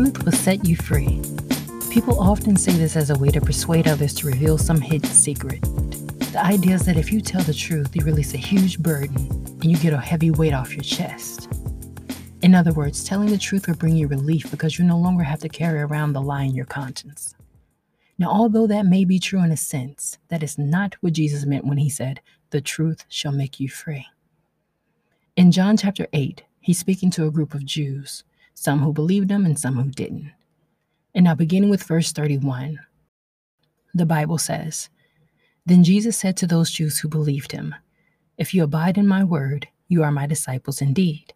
truth will set you free. People often say this as a way to persuade others to reveal some hidden secret. The idea is that if you tell the truth, you release a huge burden and you get a heavy weight off your chest. In other words, telling the truth will bring you relief because you no longer have to carry around the lie in your conscience. Now, although that may be true in a sense, that is not what Jesus meant when he said, The truth shall make you free. In John chapter 8, he's speaking to a group of Jews, some who believed him and some who didn't. And now, beginning with verse 31, the Bible says, Then Jesus said to those Jews who believed him, If you abide in my word, you are my disciples indeed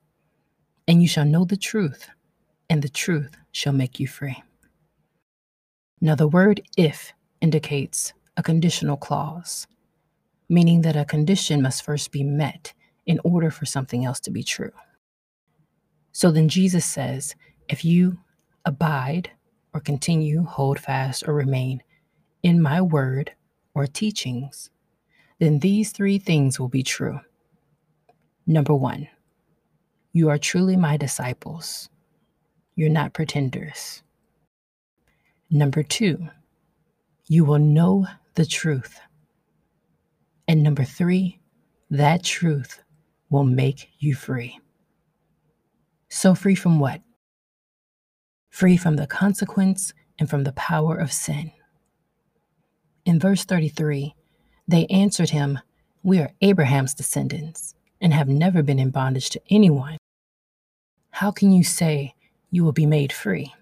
and you shall know the truth, and the truth shall make you free. Now, the word if indicates a conditional clause, meaning that a condition must first be met in order for something else to be true. So then Jesus says, if you abide or continue, hold fast, or remain in my word or teachings, then these three things will be true. Number one, you are truly my disciples. You're not pretenders. Number two, you will know the truth. And number three, that truth will make you free. So, free from what? Free from the consequence and from the power of sin. In verse 33, they answered him, We are Abraham's descendants and have never been in bondage to anyone. How can you say you will be made free?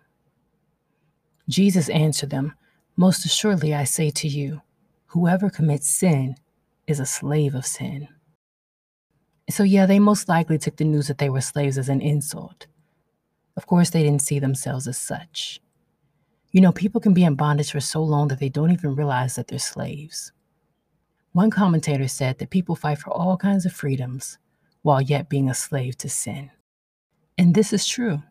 Jesus answered them, Most assuredly I say to you, whoever commits sin is a slave of sin. So, yeah, they most likely took the news that they were slaves as an insult. Of course, they didn't see themselves as such. You know, people can be in bondage for so long that they don't even realize that they're slaves. One commentator said that people fight for all kinds of freedoms while yet being a slave to sin. And this is true.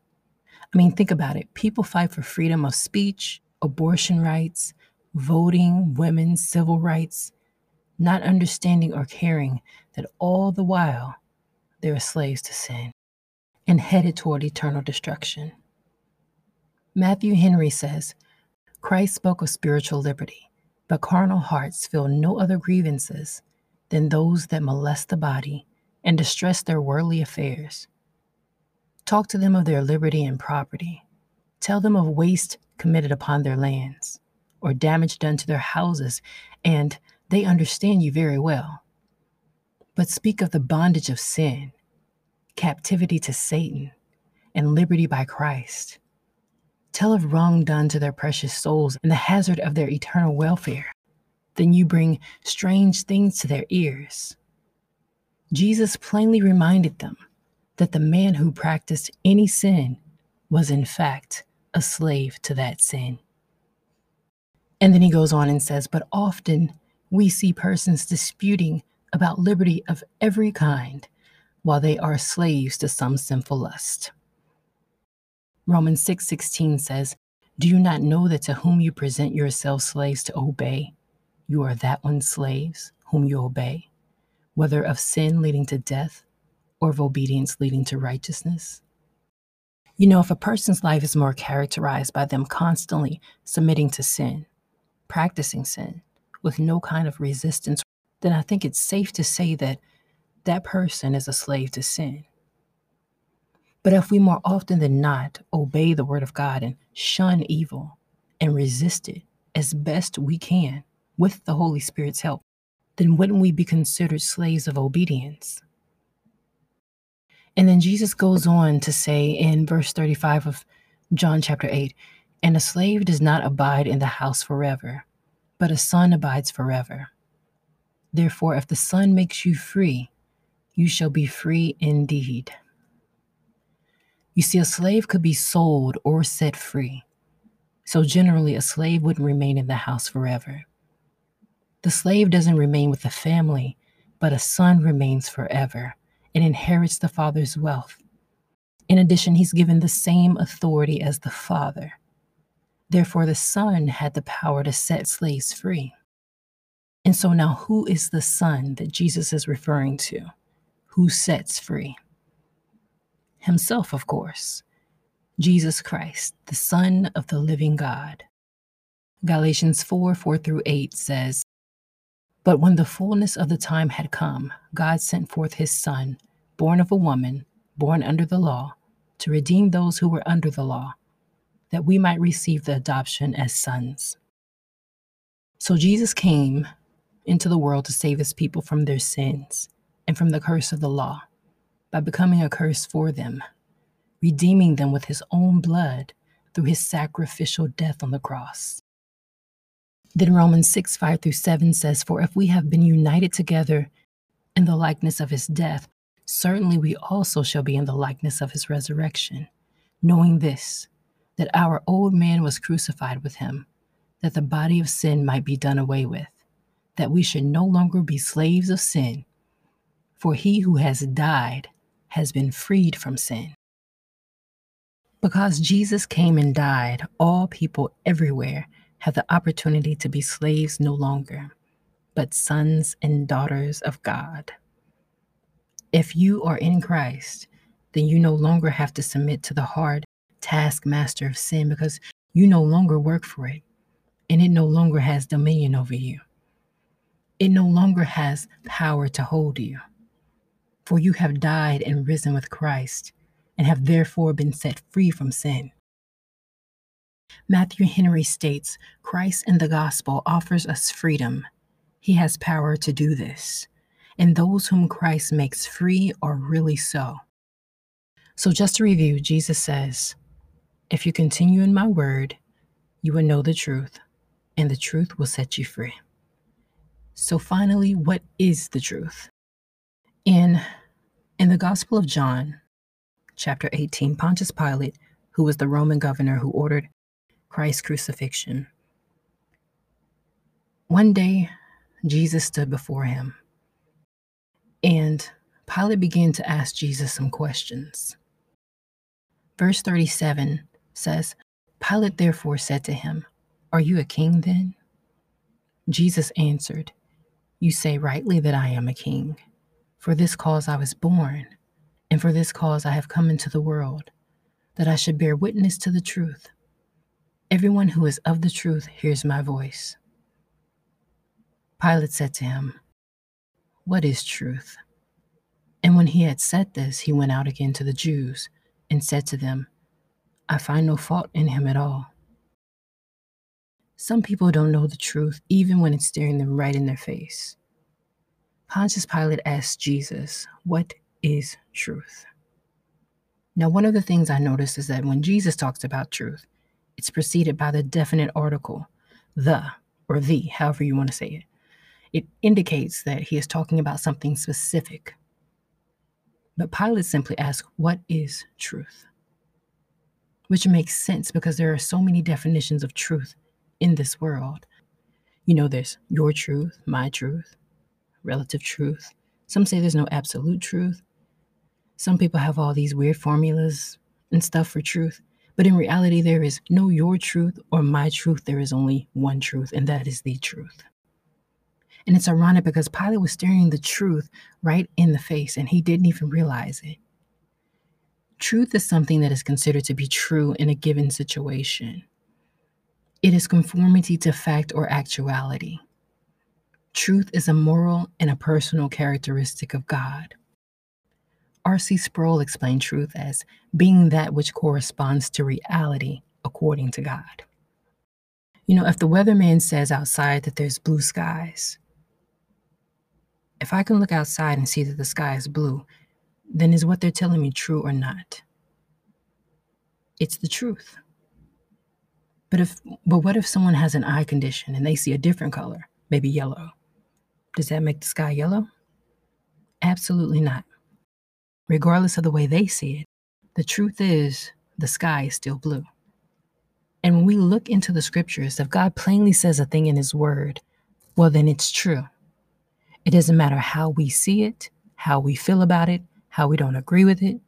I mean, think about it. People fight for freedom of speech, abortion rights, voting, women's civil rights, not understanding or caring that all the while they are slaves to sin and headed toward eternal destruction. Matthew Henry says Christ spoke of spiritual liberty, but carnal hearts feel no other grievances than those that molest the body and distress their worldly affairs Talk to them of their liberty and property. Tell them of waste committed upon their lands or damage done to their houses, and they understand you very well. But speak of the bondage of sin, captivity to Satan, and liberty by Christ. Tell of wrong done to their precious souls and the hazard of their eternal welfare. Then you bring strange things to their ears. Jesus plainly reminded them that the man who practiced any sin was, in fact, a slave to that sin. And then he goes on and says, But often we see persons disputing about liberty of every kind while they are slaves to some sinful lust. Romans 6:16 6, says, "Do you not know that to whom you present yourselves slaves to obey, you are that one's slaves whom you obey, whether of sin leading to death or of obedience leading to righteousness? You know, if a person's life is more characterized by them constantly submitting to sin, practicing sin with no kind of resistance, then I think it's safe to say that that person is a slave to sin. But if we more often than not obey the word of God and shun evil and resist it as best we can with the Holy Spirit's help, then wouldn't we be considered slaves of obedience? And then Jesus goes on to say in verse 35 of John chapter 8 And a slave does not abide in the house forever, but a son abides forever. Therefore, if the Son makes you free, you shall be free indeed. You see, a slave could be sold or set free. So, generally, a slave wouldn't remain in the house forever. The slave doesn't remain with the family, but a son remains forever and inherits the Father's wealth. In addition, he's given the same authority as the Father. Therefore, the Son had the power to set slaves free. And so now, who is the Son that Jesus is referring to? Who sets free? Himself, of course. Jesus Christ, the Son of the living God. Galatians 4 4 through 8 says, But when the fullness of the time had come, God sent forth his Son, born of a woman, born under the law, to redeem those who were under the law, that we might receive the adoption as sons. So Jesus came into the world to save his people from their sins and from the curse of the law by becoming a curse for them redeeming them with his own blood through his sacrificial death on the cross. Then Romans 6 5 through 7 says, For if we have been united together in the likeness of his death, certainly we also shall be in the likeness of his resurrection, knowing this, that our old man was crucified with him, that the body of sin might be done away with, that we should no longer be slaves of sin. For he who has died has been freed from sin. Because Jesus came and died, all people everywhere have the opportunity to be slaves no longer, but sons and daughters of God. If you are in Christ, then you no longer have to submit to the hard taskmaster of sin because you no longer work for it and it no longer has dominion over you. It no longer has power to hold you. For you have died and risen with Christ and have therefore been set free from sin. Matthew Henry states Christ in the gospel offers us freedom. He has power to do this, and those whom Christ makes free are really so. So, just to review, Jesus says, If you continue in my word, you will know the truth, and the truth will set you free. So, finally, what is the truth? In, in the Gospel of John, chapter 18, Pontius Pilate, who was the Roman governor who ordered Christ's crucifixion. One day, Jesus stood before him, and Pilate began to ask Jesus some questions. Verse 37 says, Pilate therefore said to him, Are you a king then? Jesus answered, You say rightly that I am a king. For this cause I was born and for this cause I have come into the world, that I should bear witness to the truth. Everyone who is of the truth hears my voice. Pilate said to him, What is truth? And when he had said this, he went out again to the Jews and said to them, I find no fault in him at all. Some people don't know the truth even when it's staring them right in their face. Pontius Pilate asked Jesus, What is truth. Now, one of the things I noticed is that when Jesus talks about truth, it's preceded by the definite article, the or the, however you want to say it. It indicates that he is talking about something specific. But Pilate simply asks, What is truth? Which makes sense because there are so many definitions of truth in this world. You know, there's your truth, my truth, relative truth. Some say there's no absolute truth. Some people have all these weird formulas and stuff for truth, but in reality, there is no your truth or my truth. There is only one truth, and that is the truth. And it's ironic because Pilate was staring the truth right in the face and he didn't even realize it. Truth is something that is considered to be true in a given situation. It is conformity to fact or actuality. Truth is a moral and a personal characteristic of God. R.C. Sproul explained truth as being that which corresponds to reality according to God. You know, if the weatherman says outside that there's blue skies, if I can look outside and see that the sky is blue, then is what they're telling me true or not? It's the truth. But if but what if someone has an eye condition and they see a different color, maybe yellow? Does that make the sky yellow? Absolutely not regardless of the way they see it. The truth is, the sky is still blue. And when we look into the scriptures, if God plainly says a thing in His word, well, then it's true. It doesn't matter how we see it, how we feel about it, how we don't agree with it,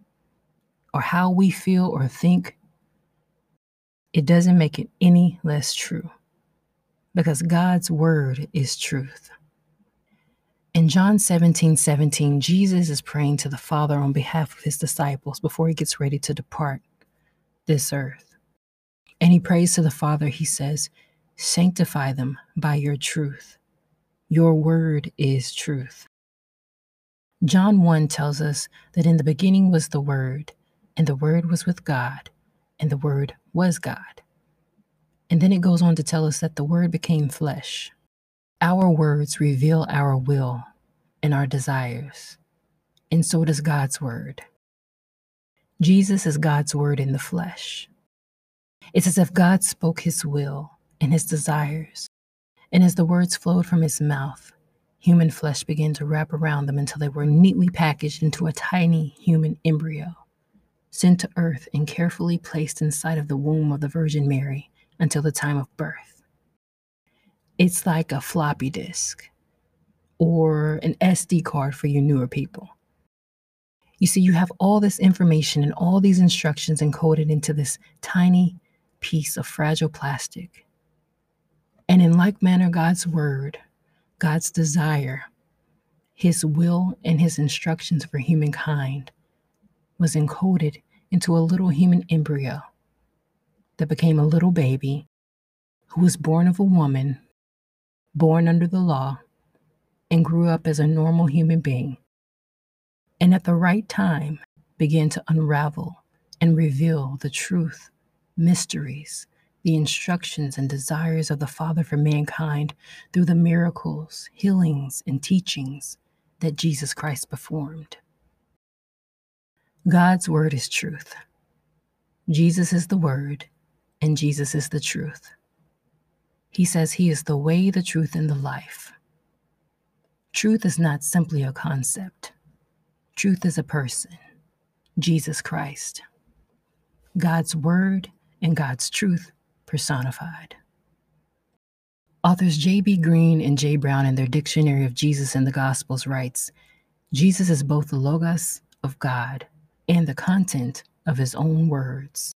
or how we feel or think. It doesn't make it any less true because God's word is truth. In John 17 17, Jesus is praying to the Father on behalf of his disciples before he gets ready to depart this earth. And he prays to the Father, he says, Sanctify them by your truth. Your word is truth. John 1 tells us that in the beginning was the Word, and the Word was with God, and the Word was God. And then it goes on to tell us that the Word became flesh. Our words reveal our will and our desires, and so does God's Word. Jesus is God's Word in the flesh. It's as if God spoke His will and His desires, and as the words flowed from His mouth, human flesh began to wrap around them until they were neatly packaged into a tiny human embryo, sent to earth and carefully placed inside of the womb of the Virgin Mary until the time of birth. It's like a floppy disk or an SD card for your newer people. You see, you have all this information and all these instructions encoded into this tiny piece of fragile plastic. And in like manner, God's word God's desire, His will, and His instructions for humankind was encoded into a little human embryo that became a little baby who was born of a woman, born under the law, and grew up as a normal human being. And at the right time, began to unravel and reveal the truth, mysteries, the instructions and desires of the Father for mankind through the miracles, healings, and teachings that Jesus Christ performed. God's Word is truth. Jesus is the Word, and Jesus is the truth. He says He is the way, the truth, and the life. Truth is not simply a concept, truth is a person, Jesus Christ. God's Word and God's truth personified. Authors J.B. Green and J. Brown, in their Dictionary of Jesus and the Gospels, writes Jesus is both the Logos of God and the content of his own words.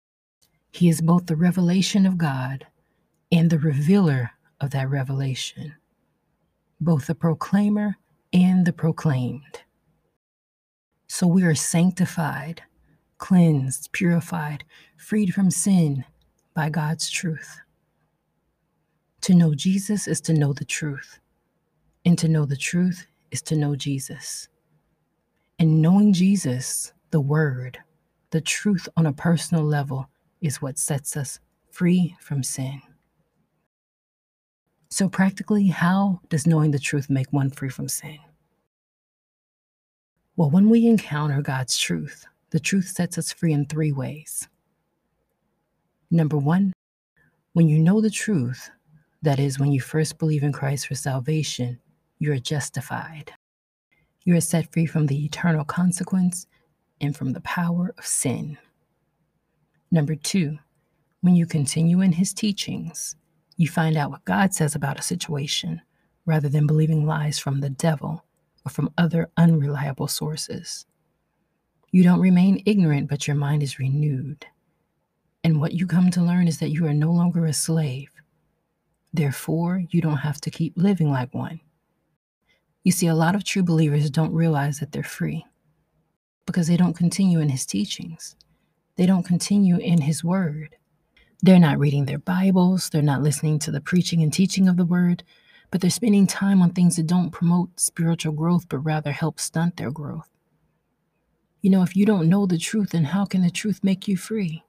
He is both the revelation of God and the revealer of that revelation, both the proclaimer and the proclaimed. So we are sanctified, cleansed, purified, freed from sin, by God's truth. To know Jesus is to know the truth, and to know the truth is to know Jesus. And knowing Jesus, the Word, the truth on a personal level, is what sets us free from sin. So, practically, how does knowing the truth make one free from sin? Well, when we encounter God's truth, the truth sets us free in three ways. Number one, when you know the truth, that is, when you first believe in Christ for salvation, you are justified. You are set free from the eternal consequence and from the power of sin. Number two, when you continue in his teachings, you find out what God says about a situation rather than believing lies from the devil or from other unreliable sources. You don't remain ignorant, but your mind is renewed. And what you come to learn is that you are no longer a slave. Therefore, you don't have to keep living like one. You see, a lot of true believers don't realize that they're free because they don't continue in his teachings, they don't continue in his word. They're not reading their Bibles, they're not listening to the preaching and teaching of the word, but they're spending time on things that don't promote spiritual growth, but rather help stunt their growth. You know, if you don't know the truth, then how can the truth make you free?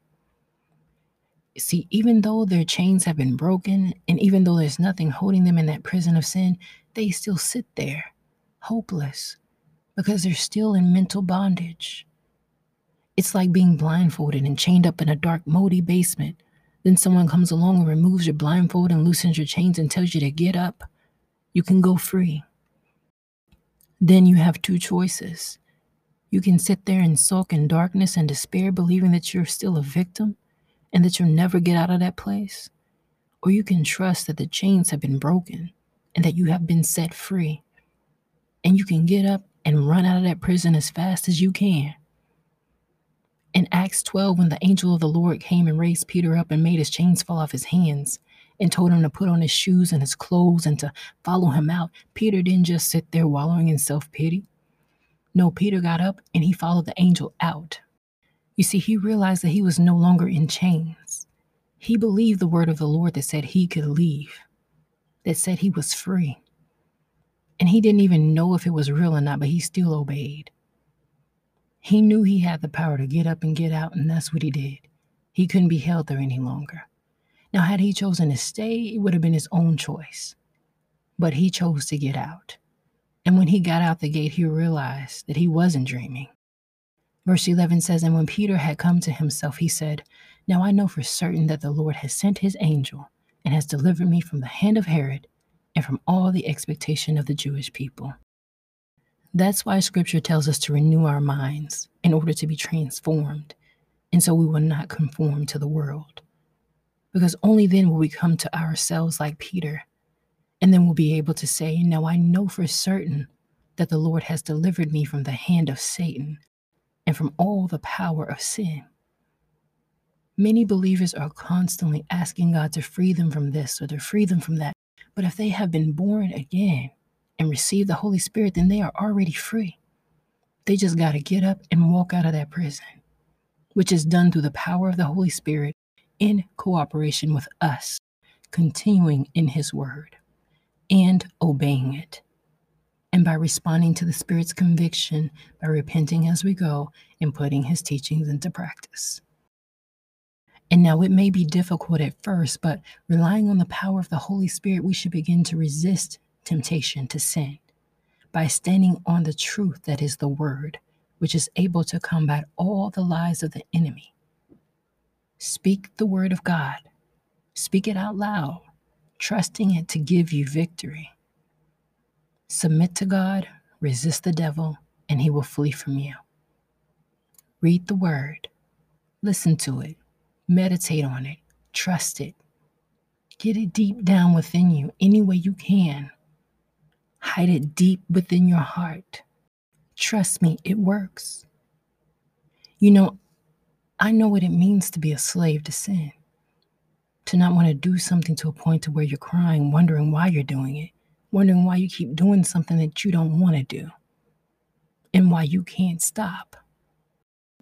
See, even though their chains have been broken, and even though there's nothing holding them in that prison of sin, they still sit there, hopeless, because they're still in mental bondage. It's like being blindfolded and chained up in a dark, moldy basement. Then someone comes along and removes your blindfold and loosens your chains and tells you to get up. You can go free. Then you have two choices. You can sit there and sulk in darkness and despair, believing that you're still a victim and that you'll never get out of that place. Or you can trust that the chains have been broken and that you have been set free. And you can get up and run out of that prison as fast as you can. In Acts 12, when the angel of the Lord came and raised Peter up and made his chains fall off his hands and told him to put on his shoes and his clothes and to follow him out, Peter didn't just sit there wallowing in self pity. No, Peter got up and he followed the angel out. You see, he realized that he was no longer in chains. He believed the word of the Lord that said he could leave, that said he was free. And he didn't even know if it was real or not, but he still obeyed. He knew he had the power to get up and get out, and that's what he did. He couldn't be held there any longer. Now, had he chosen to stay, it would have been his own choice. But he chose to get out. And when he got out the gate, he realized that he wasn't dreaming. Verse 11 says, And when Peter had come to himself, he said, Now I know for certain that the Lord has sent his angel and has delivered me from the hand of Herod and from all the expectation of the Jewish people. That's why scripture tells us to renew our minds in order to be transformed, and so we will not conform to the world. Because only then will we come to ourselves like Peter, and then we'll be able to say, Now I know for certain that the Lord has delivered me from the hand of Satan and from all the power of sin. Many believers are constantly asking God to free them from this or to free them from that. But if they have been born again and received the Holy Spirit, then they are already free. They just got to get up and walk out of that prison, which is done through the power of the Holy Spirit in cooperation with us, continuing in His Word and obeying it. And by responding to the Spirit's conviction, by repenting as we go and putting His teachings into practice. And now it may be difficult at first, but relying on the power of the Holy Spirit, we should begin to resist temptation to sin by standing on the truth that is the Word, which is able to combat all the lies of the enemy. Speak the Word of God, speak it out loud, trusting it to give you victory. Submit to God, resist the devil, and he will flee from you. Read the Word, listen to it Meditate on it, trust it. Get it deep down within you any way you can. Hide it deep within your heart. Trust me, it works. You know, I know what it means to be a slave to sin. To not want to do something to a point to where you're crying, wondering why you're doing it, wondering why you keep doing something that you don't want to do, and why you can't stop.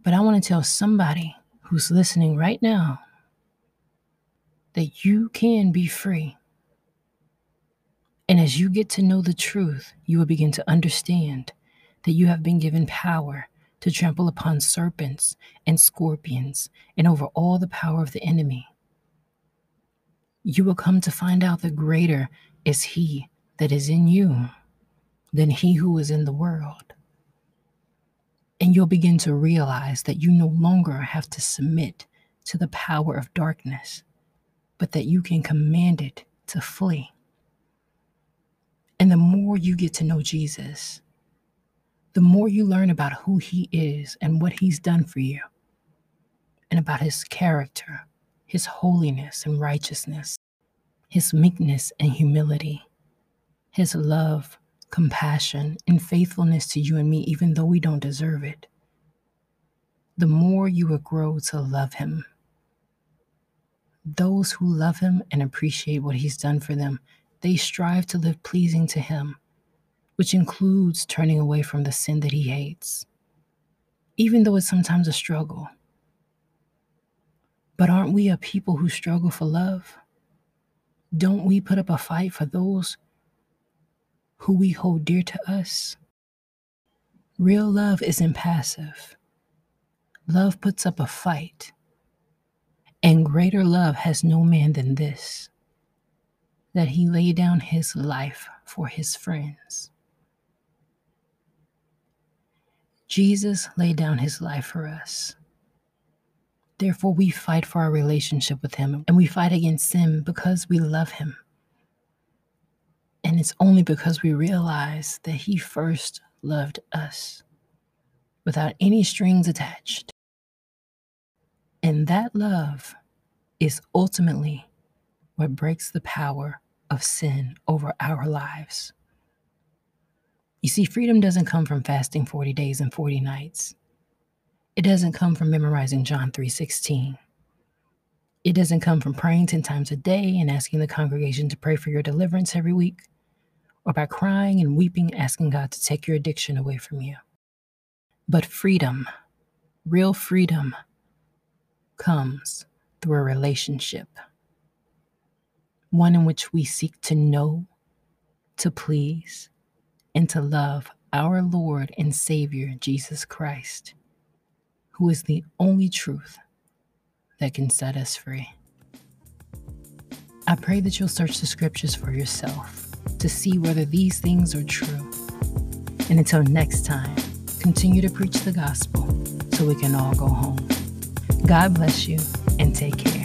But I want to tell somebody who's listening right now that you can be free. And as you get to know the truth, you will begin to understand that you have been given power to trample upon serpents and scorpions and over all the power of the enemy. You will come to find out that greater is He that is in you than He who is in the world. And you'll begin to realize that you no longer have to submit to the power of darkness, but that you can command it to flee. And the more you get to know Jesus, the more you learn about who he is and what he's done for you, and about his character, his holiness and righteousness, his meekness and humility, his love compassion, and faithfulness to you and me, even though we don't deserve it, the more you will grow to love Him. Those who love Him and appreciate what He's done for them, they strive to live pleasing to Him, which includes turning away from the sin that He hates, even though it's sometimes a struggle. But aren't we a people who struggle for love? Don't we put up a fight for those who we hold dear to us. Real love is impassive. Love puts up a fight. And greater love has no man than this that he lay down his life for his friends. Jesus laid down his life for us. Therefore, we fight for our relationship with him and we fight against sin because we love him. And it's only because we realize that He first loved us without any strings attached. And that love is ultimately what breaks the power of sin over our lives. You see, freedom doesn't come from fasting 40 days and 40 nights. It doesn't come from memorizing John 3:16. It doesn't come from praying 10 times a day and asking the congregation to pray for your deliverance every week or by crying and weeping, asking God to take your addiction away from you. But freedom, real freedom, comes through a relationship, one in which we seek to know, to please, and to love our Lord and Savior, Jesus Christ, who is the only truth that can set us free. I pray that you'll search the scriptures for yourself to see whether these things are true. And until next time, continue to preach the gospel so we can all go home. God bless you and take care.